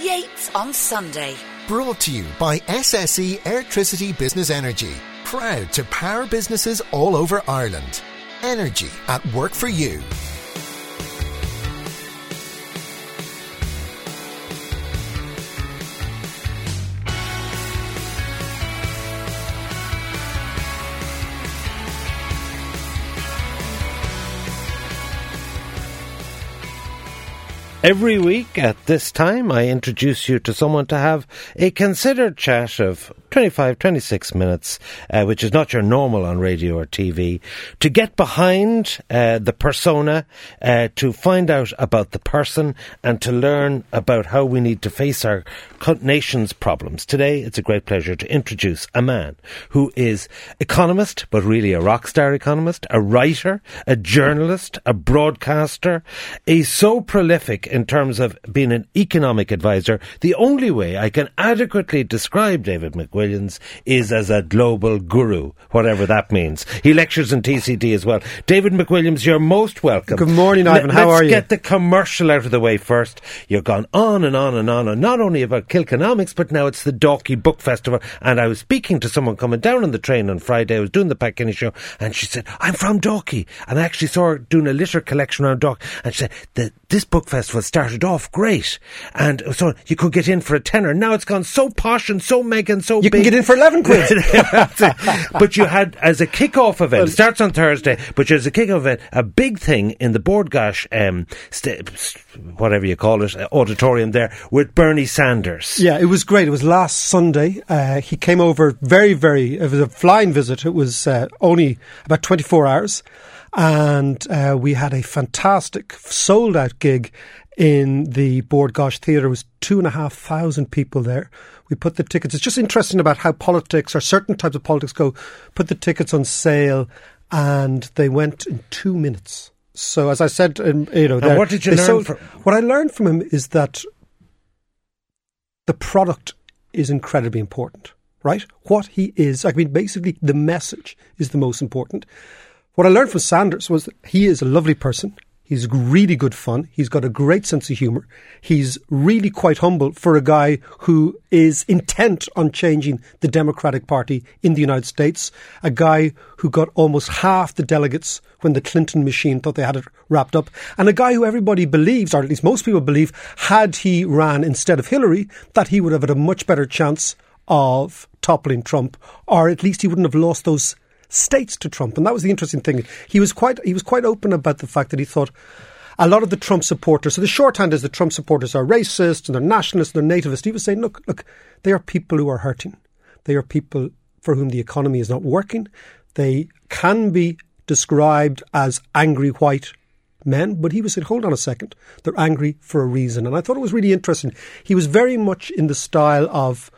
Yates on Sunday. Brought to you by SSE Electricity Business Energy. Proud to power businesses all over Ireland. Energy at work for you. Every week at this time, I introduce you to someone to have a considered chat of 25, 26 minutes, uh, which is not your normal on radio or TV, to get behind uh, the persona, uh, to find out about the person, and to learn about how we need to face our nation's problems. Today, it's a great pleasure to introduce a man who is economist, but really a rock star economist, a writer, a journalist, a broadcaster. He's so prolific in terms of being an economic advisor. The only way I can adequately describe David McWilliams is as a global guru, whatever that means. He lectures in TCD as well. David McWilliams, you're most welcome. Good morning, Ivan. How are you? Let's get the commercial out of the way first. You've gone on and on and on, and not only about Kilkenomics, but now it's the Dalkey Book Festival. And I was speaking to someone coming down on the train on Friday. I was doing the Pat show, and she said, I'm from Dalkey. And I actually saw her doing a litter collection around Dalkey. And she said, this book festival started off great. And so you could get in for a tenner. Now it's gone so posh and so mega and so you big. can get in for 11 quid. but you had, as a kick-off event, it starts on Thursday, but as a kick-off event, a big thing in the Bord Gáis, um, st- whatever you call it, uh, auditorium there, with Bernie Sanders. Yeah, it was great. It was last Sunday. Uh, he came over very, very, it was a flying visit. It was uh, only about 24 hours. And uh, we had a fantastic sold out gig in the Bord Gáis Theatre. It was two and a half thousand people there. We put the tickets. It's just interesting about how politics or certain types of politics go. Put the tickets on sale, and they went in two minutes. So, as I said, um, you know, what did you learn? Sold, from- what I learned from him is that the product is incredibly important. Right? What he is, I mean, basically, the message is the most important. What I learned from Sanders was that he is a lovely person. He's really good fun. He's got a great sense of humour. He's really quite humble for a guy who is intent on changing the Democratic Party in the United States. A guy who got almost half the delegates when the Clinton machine thought they had it wrapped up. And a guy who everybody believes, or at least most people believe, had he ran instead of Hillary, that he would have had a much better chance of toppling Trump, or at least he wouldn't have lost those states to Trump. And that was the interesting thing. He was quite he was quite open about the fact that he thought a lot of the Trump supporters. So the shorthand is the Trump supporters are racist and they're nationalists and they're nativist. He was saying, look, look, they are people who are hurting. They are people for whom the economy is not working. They can be described as angry white men, but he was saying, hold on a second, they're angry for a reason. And I thought it was really interesting. He was very much in the style of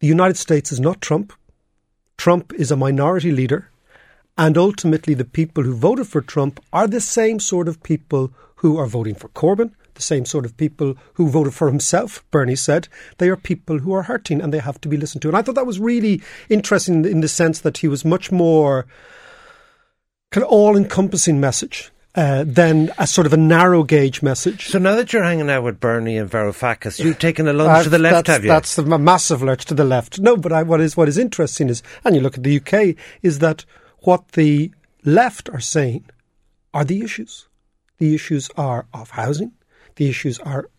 the United States is not Trump. Trump is a minority leader. And ultimately, the people who voted for Trump are the same sort of people who are voting for Corbyn, the same sort of people who voted for himself, Bernie said. They are people who are hurting and they have to be listened to. And I thought that was really interesting in the sense that he was much more kind of all encompassing message. Uh, than a sort of a narrow gauge message. So now that you're hanging out with Bernie and Varoufakis, you've taken a lunge to the left, have you? That's a massive lurch to the left. No, but I, what is what is interesting is, and you look at the UK, is that what the left are saying are the issues. The issues are of housing. The issues are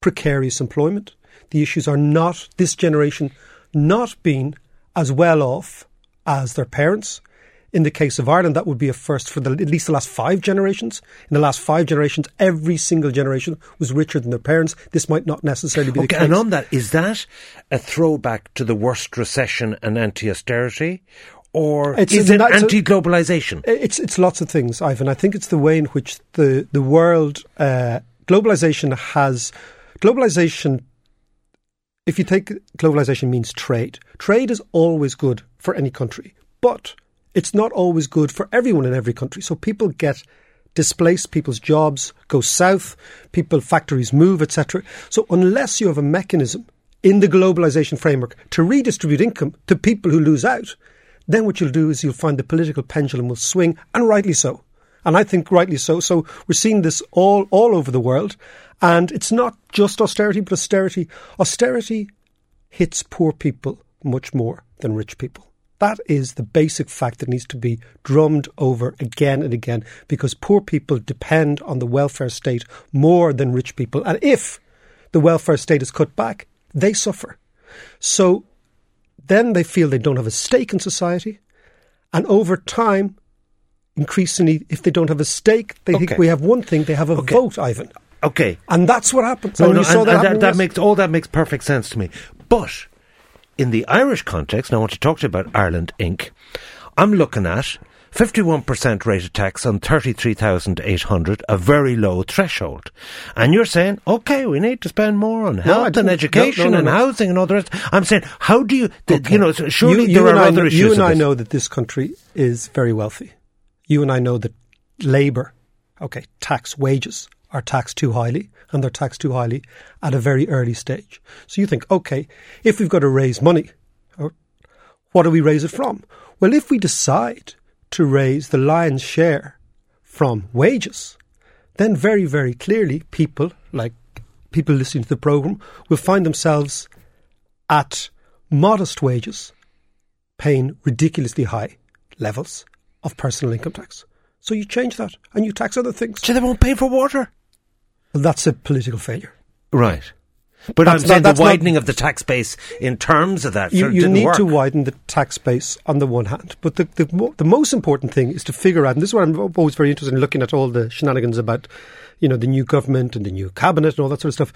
precarious employment. The issues are not this generation not being as well off as their parents. In the case of Ireland, that would be a first for the, at least the last five generations. In the last five generations, every single generation was richer than their parents. This might not necessarily be okay, the case. And on that, is that a throwback to the worst recession and anti-austerity? Or It's is it anti-globalization? It's it's lots of things, Ivan. I think it's the way in which the the world uh, globalization has globalization. If you take globalization means trade, trade is always good for any country, but it's not always good for everyone in every country. So people get displaced, people's jobs go south, people factories move, etc. So unless you have a mechanism in the globalization framework to redistribute income to people who lose out, then what you'll do is you'll find the political pendulum will swing, and rightly so. And I think rightly so. So we're seeing this all, all over the world. And it's not just austerity, but austerity. Austerity hits poor people much more than rich people. That is the basic fact that needs to be drummed over again and again because poor people depend on the welfare state more than rich people. And if the welfare state is cut back, they suffer. So then they feel they don't have a stake in society. And over time, increasingly, if they don't have a stake, they Okay. think we have one thing, they have a Okay. vote, Ivan. Okay. And that's what happens. No, and no, you saw and- that, and happen that, makes all that makes perfect sense to me. But in the Irish context, and I want to talk to you about Ireland Inc. I'm looking at 51% rate of tax on 33,800, a very low threshold. And you're saying, okay, we need to spend more on health and no, education no, no, and housing and all the rest. I'm saying, how do you, Okay. you know, surely you, there are and I other issues. You and I know that this country is very wealthy. You and I know that labour, okay, tax wages are taxed too highly, and they're taxed too highly at a very early stage. So you think, okay, if we've got to raise money, uh, what do we raise it from? Well, if we decide to raise the lion's share from wages, then very, very clearly people like people listening to the programme will find themselves at modest wages paying ridiculously high levels of personal income tax. So you change that and you tax other things. So they won't pay for water. That's a political failure. Right. But That's I'm not- saying the that's not- widening of the tax base in terms of that You, you need work. to widen the tax base on the one hand, but the, the mo- the most important thing is to figure out. And this is what I'm always very interested in looking at all the shenanigans about, you know, the new government and the new cabinet and all that sort of stuff.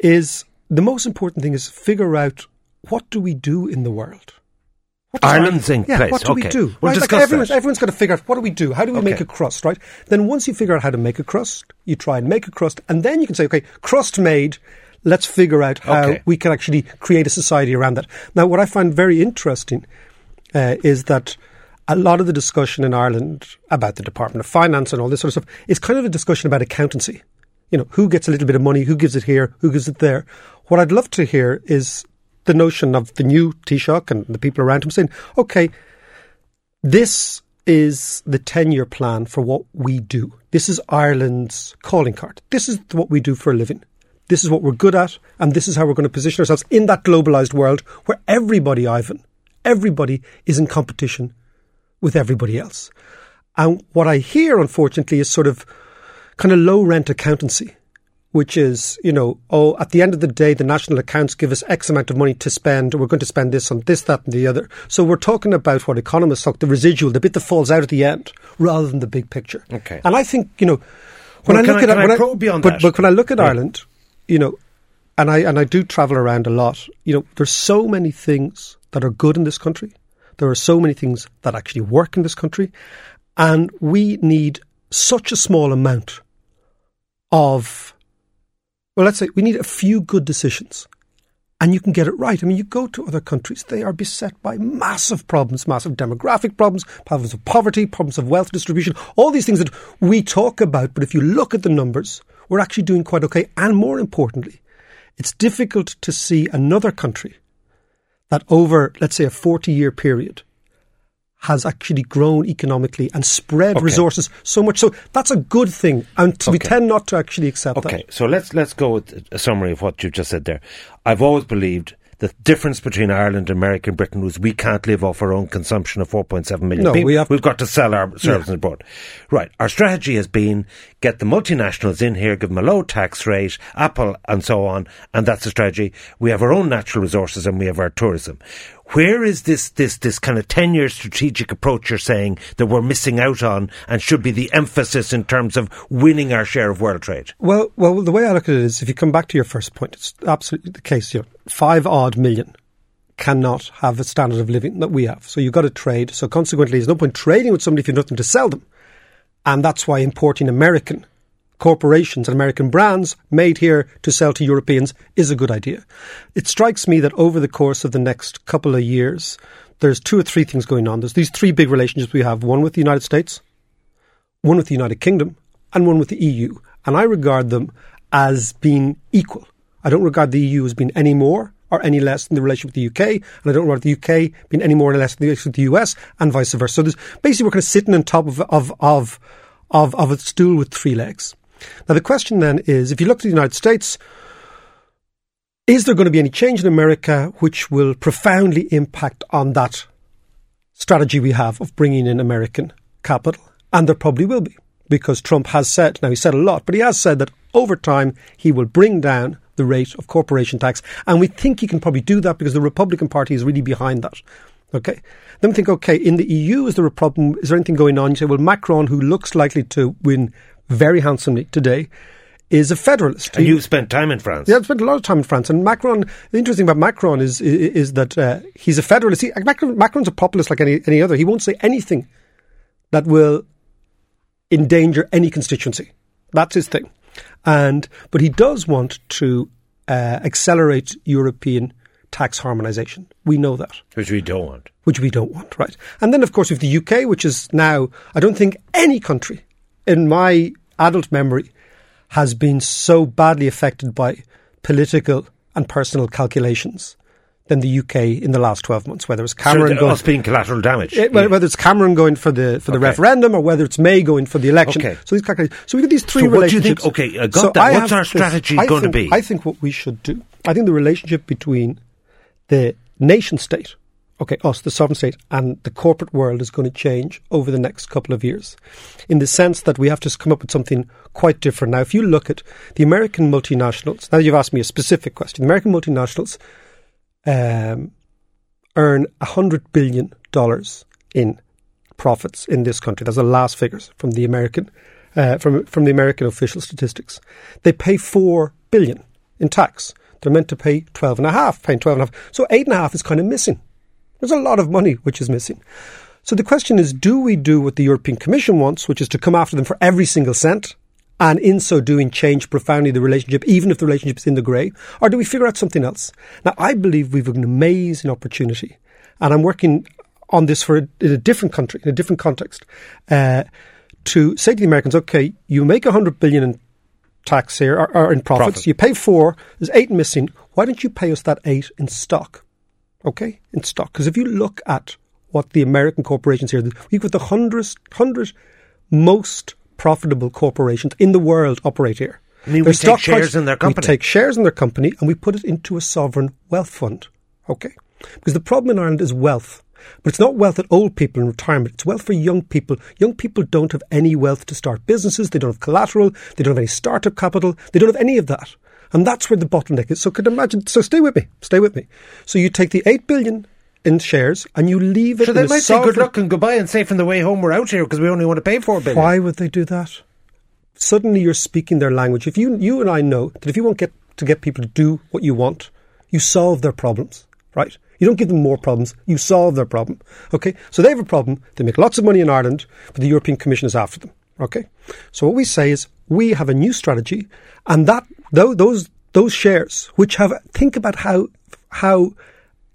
Is the most important thing is figure out what do we do in the world. Ireland's in yeah, place. What do we Okay. do? We'll? Like everyone's, everyone's got to figure out what do we do? How do we make a crust, right? Then once you figure out how to make a crust, you try and make a crust, and then you can say, okay, crust made. Let's figure out how Okay. we can actually create a society around that. Now, what I find very interesting uh, is that a lot of the discussion in Ireland about the Department of Finance and all this sort of stuff is kind of a discussion about accountancy. You know, who gets a little bit of money, who gives it here, who gives it there. What I'd love to hear is the notion of the new Taoiseach and the people around him saying, okay, this is the 10 year plan for what we do. This is Ireland's calling card. This is what we do for a living. This is what we're good at, and this is how we're going to position ourselves in that globalized world where everybody, Ivan, everybody is in competition with everybody else. And what I hear, unfortunately, is sort of kind of low rent accountancy, which is, you know, oh, at the end of the day, the national accounts give us X amount of money to spend. We're going to spend this on this, that, and the other. So we're talking about what economists talk the residual, the bit that falls out at the end, rather than the big picture. Okay. And I think, you know, when Well, I look I- at can I probe on but, that? but when I look at. Ireland, you know, and I and I do travel around a lot. You know, there's so many things that are good in this country. There are so many things that actually work in this country, and we need such a small amount of. Well, let's say we need a few good decisions, and you can get it right. I mean, you go to other countries; they are beset by massive problems, massive demographic problems, problems of poverty, problems of wealth distribution, all these things that we talk about. But if you look at the numbers, we're actually doing quite okay. And more importantly, it's difficult to see another country that over, let's say, a 40 year period has actually grown economically and spread Okay. resources so much. So that's a good thing. And we Okay. tend not to actually accept Okay, that. so let's let's go with a summary of what you have just said there. I've always believed the difference between Ireland and America and Britain was we can't live off our own consumption of 4.7 million No, people. we have- We've got to sell our services abroad. Right. Our strategy has been get the multinationals in here, give them a low tax rate, Apple and so on, and that's the strategy. We have our own natural resources and we have our tourism. Where is this, this, this kind of 10 year strategic approach you're saying that we're missing out on and should be the emphasis in terms of winning our share of world trade? Well, well, the way I look at it is if you come back to your first point, it's absolutely the case. You know, five odd million cannot have a standard of living that we have. So you've got to trade. So consequently, there's no point trading with somebody if you've nothing to sell them. And that's why importing American corporations and American brands made here to sell to Europeans is a good idea. It strikes me that over the course of the next couple of years, there's two or three things going on. There's these three big relationships we have one with the United States, one with the United Kingdom, and one with the EU. And I regard them as being equal. I don't regard the EU as being any more or any less than the relationship with the UK, and I don't regard the UK being any more or less than the relationship with the US, and vice versa. So there's basically we're kind of sitting on top of of of of, of a stool with three legs. Now, the question then is if you look to the United States, is there going to be any change in America which will profoundly impact on that strategy we have of bringing in American capital? And there probably will be, because Trump has said, now he said a lot, but he has said that over time he will bring down the rate of corporation tax. And we think he can probably do that because the Republican Party is really behind that. Okay. Then we think, okay, in the EU, is there a problem? Is there anything going on? You say, well, Macron, who looks likely to win very handsomely today, is a federalist. And you've spent time in France. Yeah, I've spent a lot of time in France. And Macron, the interesting about Macron is is, is that uh, he's a federalist. He, Macron, Macron's a populist like any, any other. He won't say anything that will endanger any constituency. That's his thing. And but he does want to uh, accelerate European tax harmonisation. We know that. Which we don't want. Which we don't want, right? And then, of course, with the UK, which is now, I don't think any country in my adult memory has been so badly affected by political and personal calculations than the UK in the last 12 months, whether it's Cameron so going... Us being collateral damage. Eh, it, whether it's Cameron going for the for the okay. referendum or whether it's May going for the election. Okay. So, these so we've got these three so relationships. What do you think? Okay, uh, I got so that. I What's our strategy this, going think, to be? I think what we should do, I think the relationship between the nation state okay, us, the sovereign state, and the corporate world is going to change over the next couple of years in the sense that we have to come up with something quite different. Now, if you look at the American multinationals, now you've asked me a specific question, the American multinationals um, earn $100 billion in profits in this country. That's the last figures from the American. Uh, from from the American official statistics, they pay 4 billion in tax. They're meant to pay twelve and a half, paying twelve and a half. So eight and a half is kind of missing. There's a lot of money which is missing. So the question is do we do what the European Commission wants, which is to come after them for every single cent, and in so doing change profoundly the relationship, even if the relationship is in the grey, or do we figure out something else? Now, I believe we've an amazing opportunity, and I'm working on this for a, in a different country, in a different context, uh, to say to the Americans, okay, you make 100 billion in tax here, or, or in profits, Profit. you pay four, there's eight missing, why don't you pay us that eight in stock? okay, in stock. Because if you look at what the American corporations here, we've got the hundred, hundred most profitable corporations in the world operate here. I mean, their we take shares price, in their company. We take shares in their company and we put it into a sovereign wealth fund. Okay. Because the problem in Ireland is wealth. But it's not wealth that old people in retirement. It's wealth for young people. Young people don't have any wealth to start businesses. They don't have collateral. They don't have any startup capital. They don't have any of that. And that's where the bottleneck is. So could imagine, so stay with me, stay with me. So you take the 8 billion in shares and you leave it. So they might say good luck and goodbye and say from the way home we're out here because we only want to pay 4 billion. Why would they do that? Suddenly you're speaking their language. If you, you and I know that if you want get, to get people to do what you want, you solve their problems, right? You don't give them more problems, you solve their problem. Okay? So they have a problem, they make lots of money in Ireland, but the European Commission is after them. Okay? So what we say is we have a new strategy and that those those shares, which have think about how how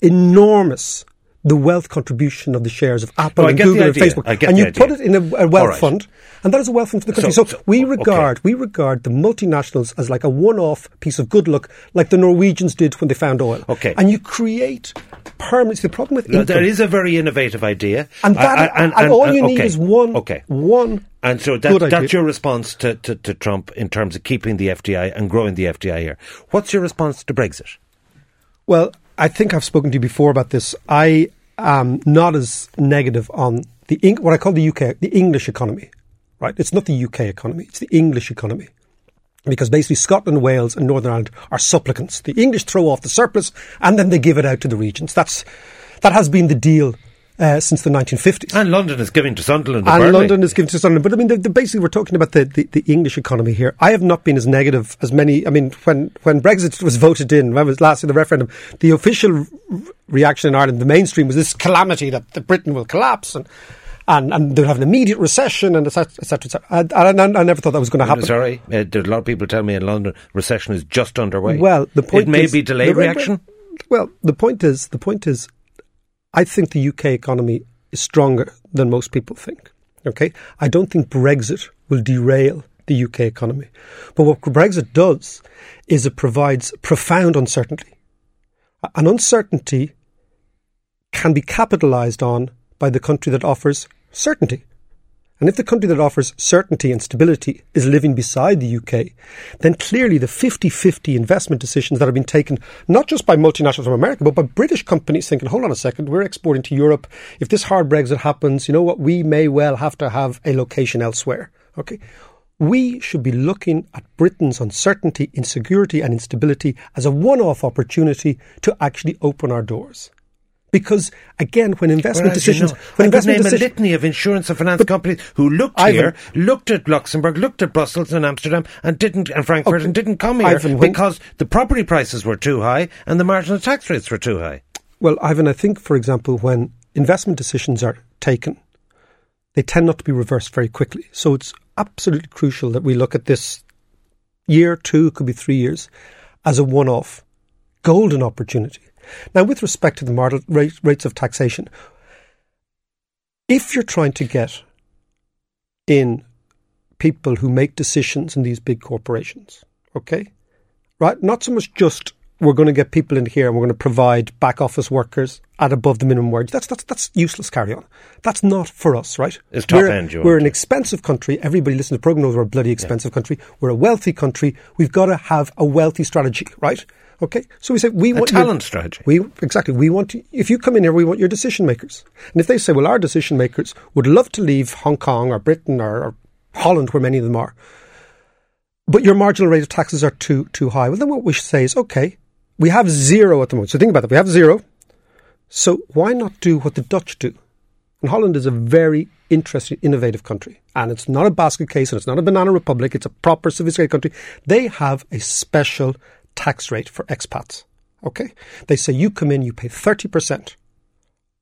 enormous the wealth contribution of the shares of Apple oh, no, and Google and Facebook, and you put it in a, a wealth right. fund, and that is a wealth fund for the country. So, so, so we oh, regard okay. we regard the multinationals as like a one-off piece of good luck, like the Norwegians did when they found oil. Okay, and you create permanence. The problem with no, is a very innovative idea, and that, I, I, and, and, and, all you uh, need okay. is one. Okay. one and so that, that's your response to, to, to, Trump in terms of keeping the FDI and growing the FDI here. What's your response to Brexit? Well, I think I've spoken to you before about this. I am not as negative on the what I call the UK, the English economy. Right? It's not the UK economy; it's the English economy. Because basically, Scotland, Wales, and Northern Ireland are supplicants. The English throw off the surplus and then they give it out to the regions. That's that has been the deal uh, since the 1950s. And London is giving to Sunderland. And London is giving to Sunderland. But I mean, the, the, basically, we're talking about the, the, the, English economy here. I have not been as negative as many. I mean, when, when Brexit was voted in, when was last in the referendum, the official reaction in Ireland, the mainstream, was this calamity that, that Britain will collapse and. And, and they'll have an immediate recession and etc. etc. Et I, never thought that was going to happen. Sorry, uh, a lot of people tell me in London recession is just underway. Well, the point it may is, be delayed the, reaction. Well, the point is, the point is, I think the UK economy is stronger than most people think. Okay, I don't think Brexit will derail the UK economy, but what Brexit does is it provides profound uncertainty. An uncertainty can be capitalised on by the country that offers certainty. And if the country that offers certainty and stability is living beside the UK, then clearly the 50 50 investment decisions that have been taken, not just by multinationals from America, but by British companies thinking, hold on a second, we're exporting to Europe. If this hard Brexit happens, you know what, we may well have to have a location elsewhere. Okay. We should be looking at Britain's uncertainty, insecurity, and instability as a one off opportunity to actually open our doors. Because again, when investment Well, as you decisions, know, when I could investment name a litany of insurance and finance companies who looked Ivan- here, looked at Luxembourg, looked at Brussels and Amsterdam, and didn't, and Frankfurt, Okay. and didn't come here Ivan, when- because the property prices were too high and the marginal tax rates were too high. Well, Ivan, I think, for example, when investment decisions are taken, they tend not to be reversed very quickly. So it's absolutely crucial that we look at this year, two, could be three years, as a one off golden opportunity. Now, with respect to the model rate, rates of taxation, if you're trying to get in people who make decisions in these big corporations, okay, right? Not so much just we're going to get people in here and we're going to provide back office workers at above the minimum wage. That's that's that's useless. Carry on. That's not for us, right? It's top we're, end, We're an expensive country. Everybody listening to the program knows we're a bloody expensive country. We're a wealthy country. We've got to have a wealthy strategy, right? Okay. So we say we A want your- talent strategy. we exactly. We want to, if you come in here, we want your decision makers. And if they say, well, our decision makers would love to leave Hong Kong or Britain or, or Holland, where many of them are, but your marginal rate of taxes are too too high. Well, then what we should say is, okay, we have zero at the moment. So think about that. We have zero. So why not do what the Dutch do? And Holland is a very interesting, innovative country. And it's not a basket case and it's not a banana republic. It's a proper, sophisticated country. They have a special tax rate for expats. Okay? They say you come in, you pay 30%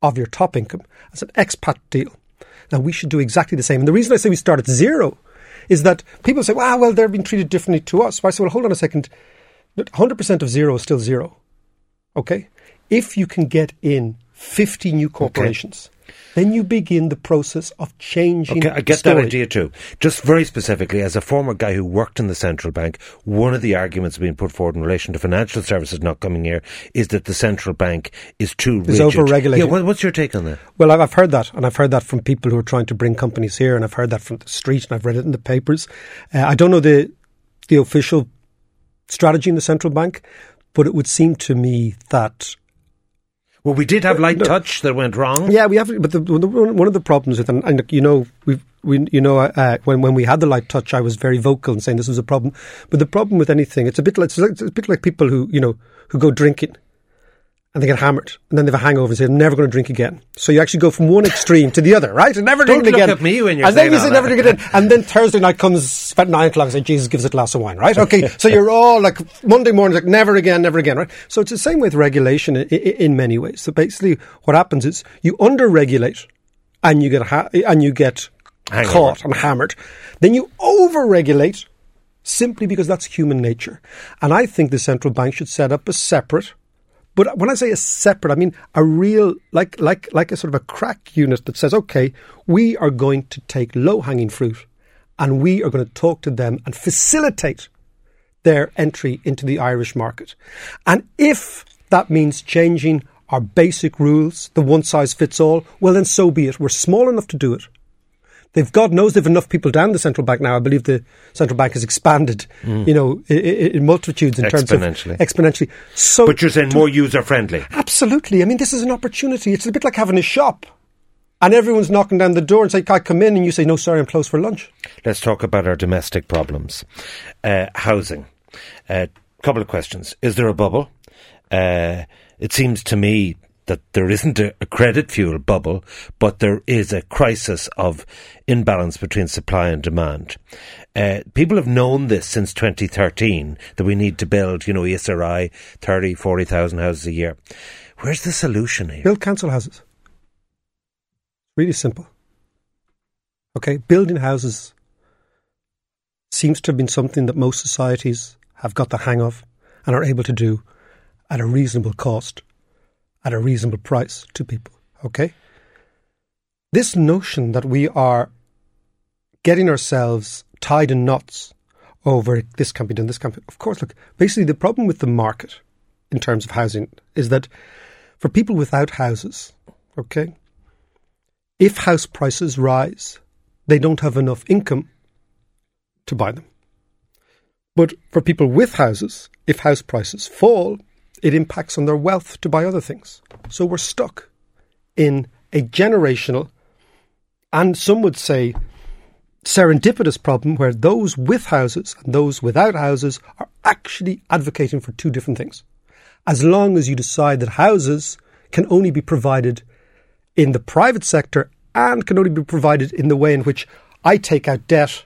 of your top income as an expat deal. Now, we should do exactly the same. And the reason I say we start at zero is that people say, wow, well, they're being treated differently to us. So I say, well, hold on a second. 100% of zero is still zero. Okay? If you can get in 50 new corporations, then you begin the process of changing Okay, I get that idea too. Just very specifically, as a former guy who worked in the central bank, one of the arguments being put forward in relation to financial services not coming here is that the central bank is too Is rigid. over-regulating. Yeah, what, what's your take on that? Well, I've, I've heard that, and I've heard that from people who are trying to bring companies here, and I've heard that from the street, and I've read it in the papers. Uh, I don't know the the official strategy in the central bank, but it would seem to me that Well, we did have light No. touch that went wrong. yeah, we have. But the, the, one of the problems with and, and you know we we you know uh, when when we had the light touch, I was very vocal in saying this was a problem. But the problem with anything, it's a bit like it's, like, it's a bit like people who you know who go drinking. And they get hammered, and then they have a hangover and say, I'm never going to drink again. So you actually go from one extreme to the other, right? And never Don't drink look again. at me when you're and then you say never drink again. And then Thursday night comes about nine o'clock and say, Jesus gives a glass of wine, right? Okay. so you're all like Monday morning, like never again, never again, right? So it's the same with regulation in, in many ways. So basically what happens is you under-regulate and you get, ha- and you get Hangover. caught and hammered. Then you over-regulate simply because that's human nature. And I think the central bank should set up a separate but when I say a separate, I mean a real, like, like, like a sort of a crack unit that says, okay, we are going to take low hanging fruit and we are going to talk to them and facilitate their entry into the Irish market. And if that means changing our basic rules, the one size fits all, well, then so be it. We're small enough to do it. They've God knows they've enough people down the central bank now. I believe the central bank has expanded, you know, in, in multitudes in terms of Exponentially. exponentially. So, But you're saying more user friendly. absolutely. I mean, this is an opportunity. It's a bit like having a shop, and everyone's knocking down the door and say, "Can I come in?" And you say, "No, sorry, I'm closed for lunch." Let's talk about our domestic problems. Uh, housing. A couple of questions. Is there a bubble? Uh, it seems to me that there isn't a, a credit fuel bubble, but there is a crisis of imbalance between supply and demand. Uh, people have known this since 2013 that we need to build, you know, ESRI 30, 40,000 houses a year. Where's the solution here? Build council houses. Really simple. Okay, building houses seems to have been something that most societies have got the hang of and are able to do at a reasonable cost, at a reasonable price to people. Okay? This notion that we are getting ourselves tied in knots over this can't be done, this can't be. Of course, look, basically, the problem with the market in terms of housing is that for people without houses, okay, if house prices rise, they don't have enough income to buy them. But for people with houses, if house prices fall, it impacts on their wealth to buy other things. So we're stuck in a generational and some would say serendipitous problem where those with houses and those without houses are actually advocating for two different things. As long as you decide that houses can only be provided in the private sector and can only be provided in the way in which I take out debt,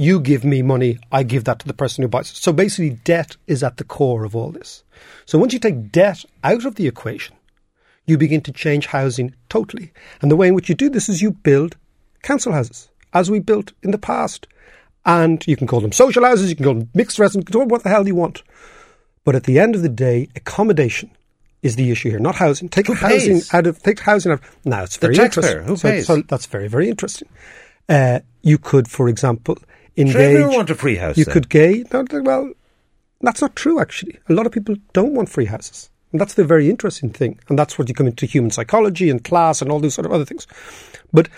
you give me money, I give that to the person who buys it. So basically, debt is at the core of all this. So once you take debt out of the equation, you begin to change housing totally. And the way in which you do this is you build council houses, as we built in the past. And you can call them social houses, you can call them mixed residence, call them what the hell you want. But at the end of the day, accommodation is the issue here, not housing. Take Who housing pays? out of take housing out. Of, now it's The very taxpayer. interesting. Who So- pays? So, that's very very interesting. Uh, you could, for example, engage. Should everyone want a free house? you then? could gay. No, well, that's not true. Actually, a lot of people don't want free houses, and that's the very interesting thing. And that's what you come into human psychology and class and all these sort of other things. But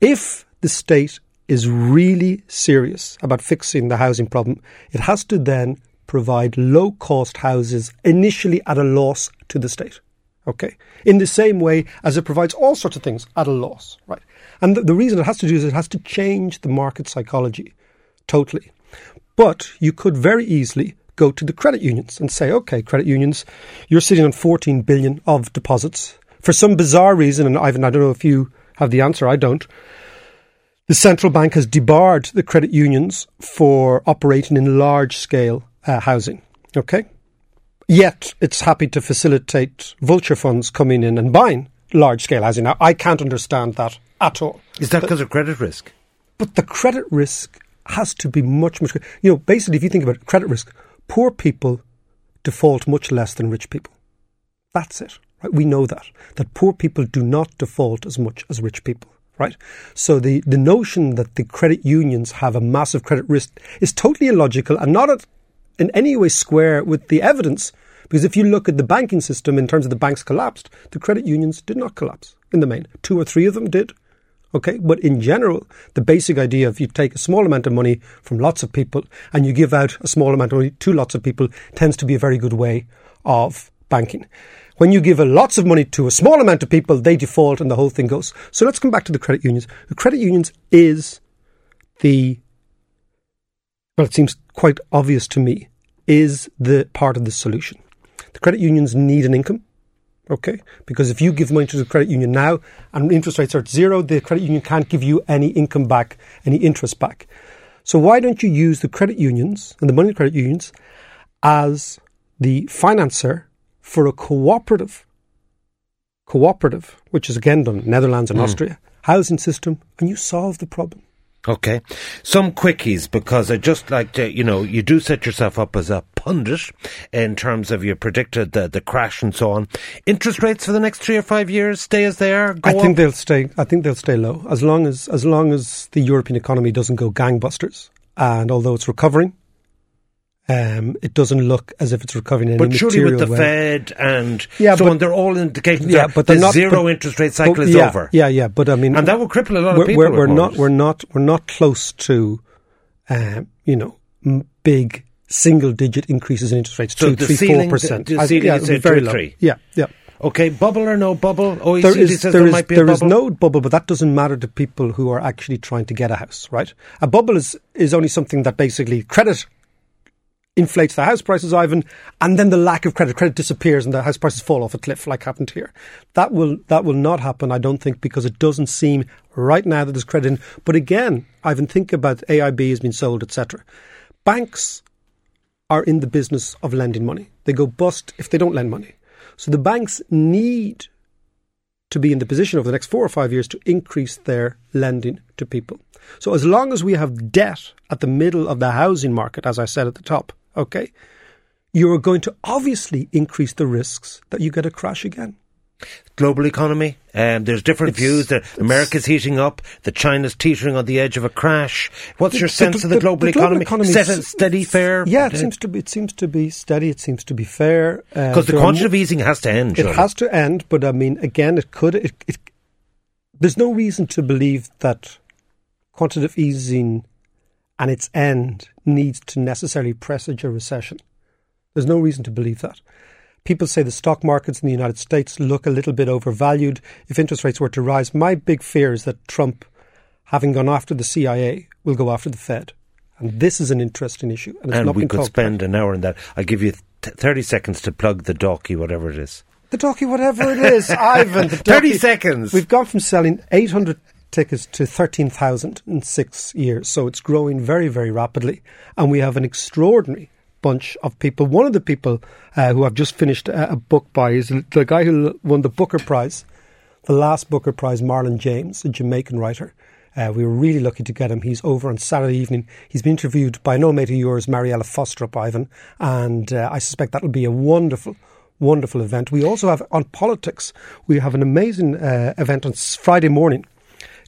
if the state is really serious about fixing the housing problem, it has to then provide low cost houses initially at a loss to the state. Okay. In the same way as it provides all sorts of things at a loss, right? And the, the reason it has to do is it has to change the market psychology totally. But you could very easily go to the credit unions and say, okay, credit unions, you're sitting on 14 billion of deposits. For some bizarre reason, and Ivan, I don't know if you have the answer, I don't. The central bank has debarred the credit unions for operating in large scale uh, housing. Okay? Yet it's happy to facilitate vulture funds coming in and buying large scale housing. Now, I can't understand that at all. Is that because of credit risk? But the credit risk has to be much, much. You know, basically, if you think about credit risk, poor people default much less than rich people. That's it. Right? We know that that poor people do not default as much as rich people. Right. So the the notion that the credit unions have a massive credit risk is totally illogical and not at, in any way square with the evidence. Because if you look at the banking system in terms of the banks collapsed, the credit unions did not collapse in the main. Two or three of them did. Okay, but in general, the basic idea of you take a small amount of money from lots of people and you give out a small amount of money to lots of people tends to be a very good way of banking. When you give a lots of money to a small amount of people, they default and the whole thing goes. So let's come back to the credit unions. The credit unions is the well, it seems quite obvious to me, is the part of the solution. The credit unions need an income. Okay, because if you give money to the credit union now and interest rates are at zero, the credit union can't give you any income back, any interest back. So why don't you use the credit unions and the money credit unions as the financer for a cooperative, cooperative, which is again done in Netherlands and hmm. Austria, housing system, and you solve the problem. Okay. Some quickies because I just like to, you know, you do set yourself up as a pundit in terms of you predicted the, the crash and so on. Interest rates for the next three or five years stay as they are? Go I think up? they'll stay. I think they'll stay low as long as as long as the European economy doesn't go gangbusters. And although it's recovering, um, it doesn't look as if it's recovering in But any surely with the way. Fed and Yeah, so but- on, they're all indicating yeah, but the not zero but- interest rate cycle but is yeah, over. Yeah, yeah, but I mean, And that will cripple a lot of people. we're, we're not we're not we're not close to, um, you know, m- big single digit increases in interest rates. So two, the three, ceiling- four percent. the I- ceiling yeah, is it'll be at very low. three. Yeah, yeah. Okay, bubble or no bubble? OECD There is, says there there is, might be there is no bubble, but that doesn't matter to people who are actually trying to get a house, right? A bubble is, is only something that basically credit inflates the house prices, Ivan, and then the lack of credit, credit disappears and the house prices fall off a cliff like happened here. That will, that will not happen, I don't think, because it doesn't seem right now that there's credit in. But again, Ivan, think about AIB has been sold, etc. Banks are in the business of lending money. They go bust if they don't lend money. So the banks need to be in the position over the next four or five years to increase their lending to people. So as long as we have debt at the middle of the housing market, as I said at the top, okay, you are going to obviously increase the risks that you get a crash again. global economy. Um, there's different It's- views. That America's heating up, that China's teetering on the edge of a crash. What's your sense the- of the, the- global the global economy? Set is- a steady, fair. Yeah, it seems to be. It seems to be steady. It seems to be fair. uh, because the quantitative mo- easing has to end. It has to end, but I mean, again, it could. It, it, there's no reason to believe that quantitative easing and its end needs to necessarily presage a recession. There's no reason to believe that. People say the stock markets in the United States look a little bit overvalued if interest rates were to rise. My big fear is that Trump, having gone after the CIA, will go after the Fed. And this is an interesting issue. And, and we could spend about. an hour on that. I'll give you th- 30 seconds to plug the Dalkey, whatever it is. The Dalkey, whatever it is. Ivan, the 30 seconds. We've gone from selling 800 tickets to 13,000 in six years. So it's growing very, very rapidly. And we have an extraordinary bunch of people. One of the people uh, who I've just finished a, a, book by is the guy who won the Booker Prize, the last Booker Prize, Marlon James, a Jamaican writer. Uh, we were really lucky to get him. He's over on Saturday evening. He's been interviewed by an old mate of yours, Mariella Frostrup, Ivan, and uh, I suspect that'll be a wonderful, wonderful event. We also have on politics, we have an amazing uh, event on Friday morning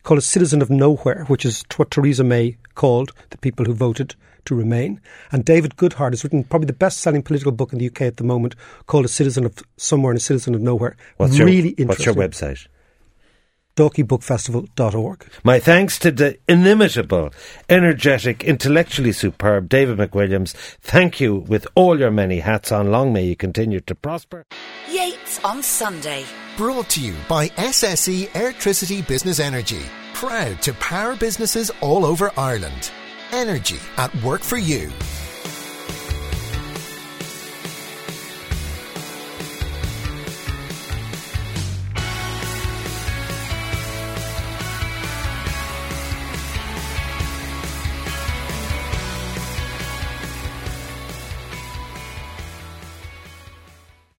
called A Citizen of Nowhere, which is what Theresa May called the people who voted to remain. And David Goodhart has written probably the best selling political book in the UK at the moment called A Citizen of Somewhere and a Citizen of Nowhere. What's really your, What's your website? dalkeybookfestival.org. My thanks to the inimitable, energetic, intellectually superb David McWilliams. Thank you with all your many hats on. Long may you continue to prosper. Yates on Sunday. Brought to you by SSE Electricity Business Energy. Proud to power businesses all over Ireland. Energy at work for you.